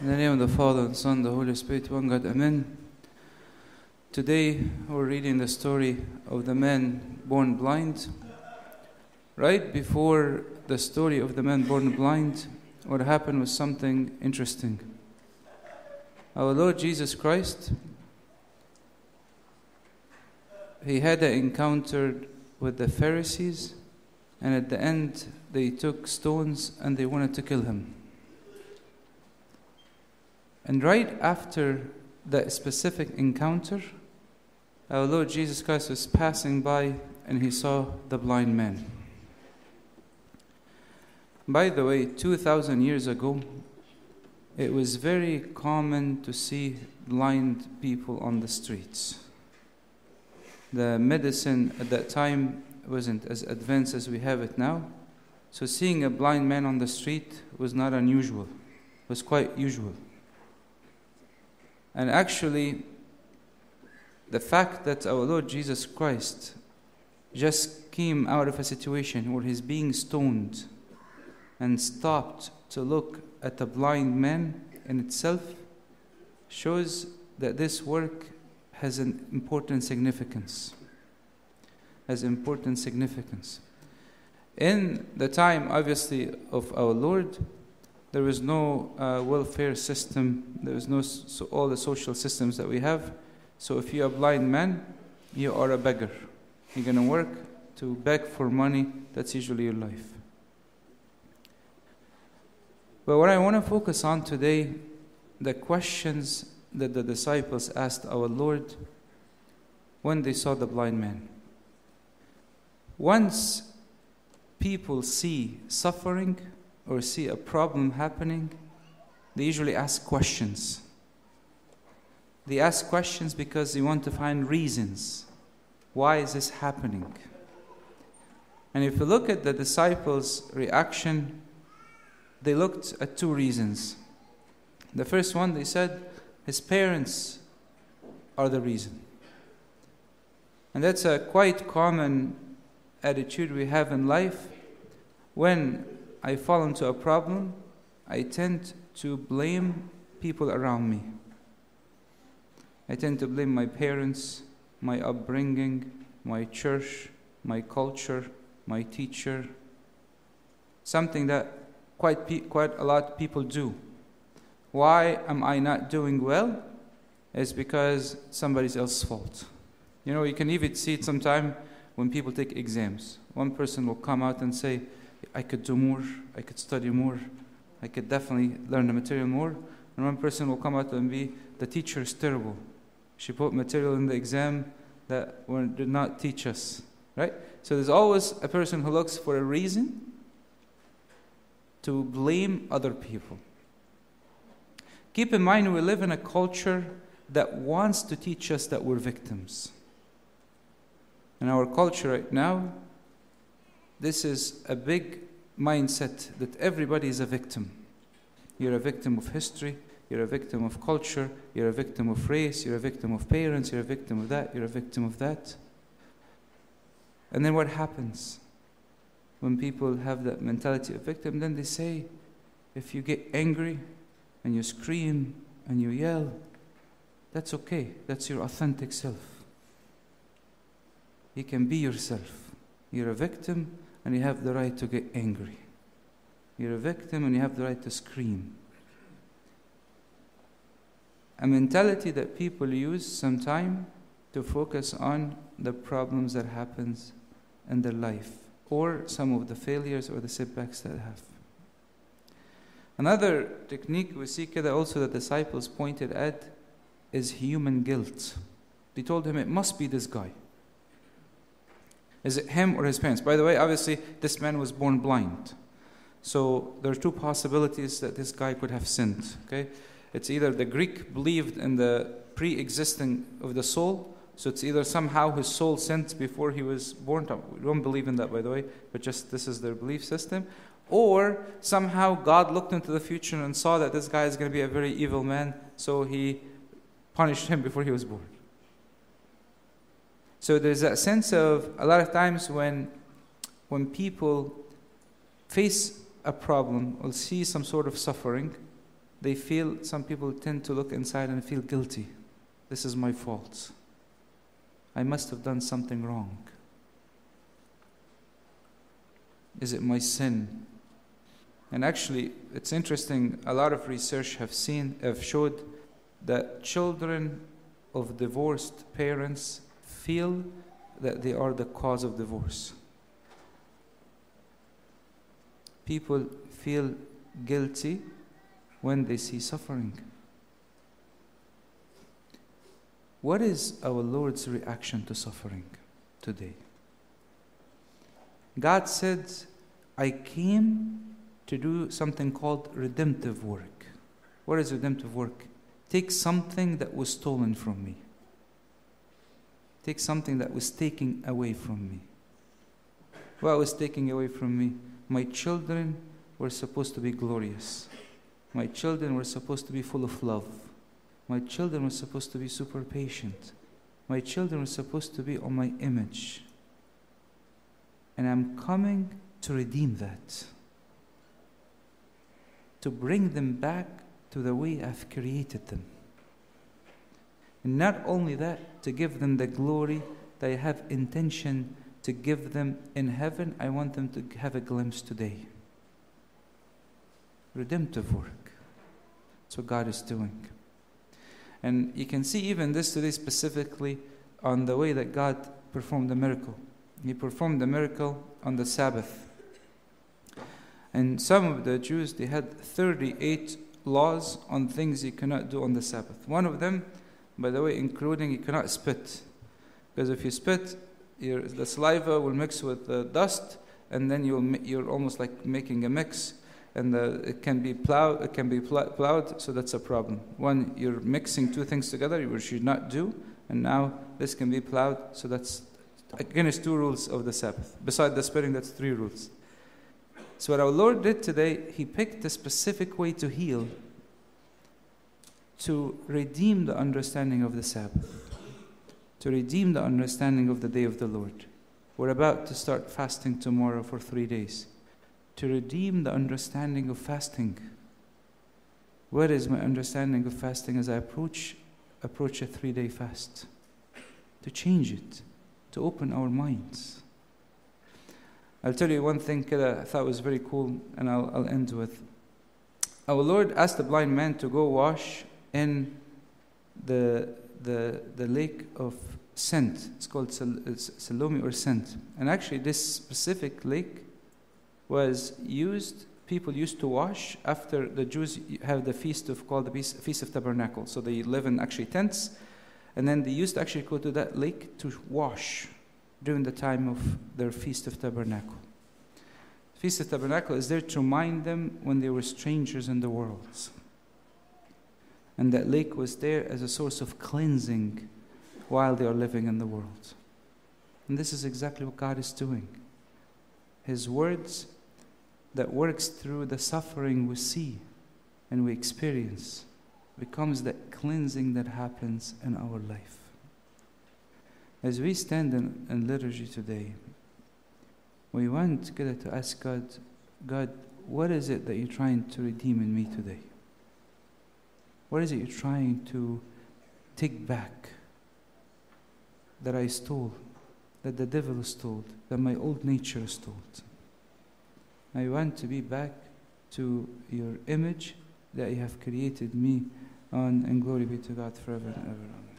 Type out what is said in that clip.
In the name of the Father, and Son, the Holy Spirit, one God, Amen. Today we're reading the story of the man born blind. Right before the story of the man born blind, what happened was something interesting. Our Lord Jesus Christ, he had an encounter with the Pharisees, and at the end, they took stones and they wanted to kill him. And right after that specific encounter, our Lord Jesus Christ was passing by and he saw the blind man. By the way, 2,000 years ago, it was very common to see blind people on the streets. The medicine at that time wasn't as advanced as we have it now, so seeing a blind man on the street was not unusual, it was quite usual. And actually, the fact that our Lord Jesus Christ just came out of a situation where he's being stoned and stopped to look at a blind man in itself shows that this work has an important significance. Has important significance. In the time, obviously, of our Lord, there was no uh, welfare system. There was no so all the social systems that we have. So if you're a blind man, you are a beggar. You're going to work to beg for money. That's usually your life. But what I want to focus on today, the questions that the disciples asked our Lord when they saw the blind man. Once people see suffering or see a problem happening, they usually ask questions. They ask questions because they want to find reasons. Why is this happening? And if you look at the disciples' reaction, they looked at two reasons. The first one, they said, his parents are the reason. And that's a quite common attitude we have in life. When I fall into a problem, I tend to blame people around me. I tend to blame my parents, my upbringing, my church, my culture, my teacher. Something that quite, pe- quite a lot of people do. Why am I not doing well? It's because somebody else's fault. You know, you can even see it sometime when people take exams. One person will come out and say, I could do more, I could study more, I could definitely learn the material more. And one person will come out and be, the teacher is terrible. She put material in the exam that did not teach us, right? So there's always a person who looks for a reason to blame other people. Keep in mind, we live in a culture that wants to teach us that we're victims. In our culture right now, this is a big mindset that everybody is a victim. You're a victim of history, you're a victim of culture, you're a victim of race, you're a victim of parents, you're a victim of that, you're a victim of that. And then what happens? When people have that mentality of victim, then they say, if you get angry and you scream and you yell, that's okay. That's your authentic self. You can be yourself. You're a victim and you have the right to get angry. You're a victim and you have the right to scream. A mentality that people use sometimes to focus on the problems that happens in their life or some of the failures or the setbacks that have. Another technique we see that also the disciples pointed at is human guilt. They told him it must be this guy. Is it him or his parents? By the way, obviously, this man was born blind. So there are two possibilities that this guy could have sinned. Okay? It's either the Greek believed in the pre existing of the soul, so it's either somehow his soul sinned before he was born. We don't believe in that, by the way, but just this is their belief system. Or somehow God looked into the future and saw that this guy is going to be a very evil man, so he punished him before he was born. So there's that sense of a lot of times when when people face a problem or see some sort of suffering, they feel, some people tend to look inside and feel guilty. This is my fault. I must have done something wrong. Is it my sin? And actually, it's interesting, a lot of research have seen, have showed that children of divorced parents feel that they are the cause of divorce. People feel guilty when they see suffering. What is our Lord's reaction to suffering today? God said, I came to do something called redemptive work. What is redemptive work? Take something that was stolen from me. Take something that was taken away from me. What was taken away from me? My children were supposed to be glorious. My children were supposed to be full of love. My children were supposed to be super patient. My children were supposed to be on my image. And I'm coming to redeem that. To bring them back to the way I've created them. And not only that, to give them the glory that I have intention to give them in heaven, I want them to have a glimpse today. Redemptive work. That's what God is doing. And you can see even this today specifically on the way that God performed the miracle. He performed the miracle on the Sabbath. And some of the Jews, they had 38 laws on things you cannot do on the Sabbath. One of them, by the way, including you cannot spit. Because if you spit, your, the saliva will mix with the dust, and then you'll, you're almost like making a mix, and the, it can be plowed. It can be plowed, so that's a problem. One, you're mixing two things together, which you should not do, and now this can be plowed, so that's against two rules of the Sabbath. Beside the spitting, that's three rules. So, what our Lord did today, He picked a specific way to heal, to redeem the understanding of the Sabbath, to redeem the understanding of the day of the Lord. We're about to start fasting tomorrow for three days, to redeem the understanding of fasting. What is my understanding of fasting as I approach approach a three day fast? To change it, to open our minds. I'll tell you one thing that I thought was very cool, and I'll, I'll end with. Our Lord asked the blind man to go wash in the, the, the lake of sent. It's called uh, Siloam or sent. And actually, this specific lake was used, people used to wash after the Jews have the feast of called the Feast of Tabernacle. So they live in actually tents, and then they used to actually go to that lake to wash during the time of their Feast of Tabernacle. Feast of Tabernacle is there to remind them when they were strangers in the world. And that lake was there as a source of cleansing while they are living in the world. And this is exactly what God is doing. His words that works through the suffering we see and we experience becomes that cleansing that happens in our life. As we stand in, in liturgy today, we want to ask God, God, what is it that you're trying to redeem in me today? What is it you're trying to take back that I stole, that the devil stole, that my old nature stole? I want to be back to your image that you have created me on, and glory be to God forever and ever. Amen.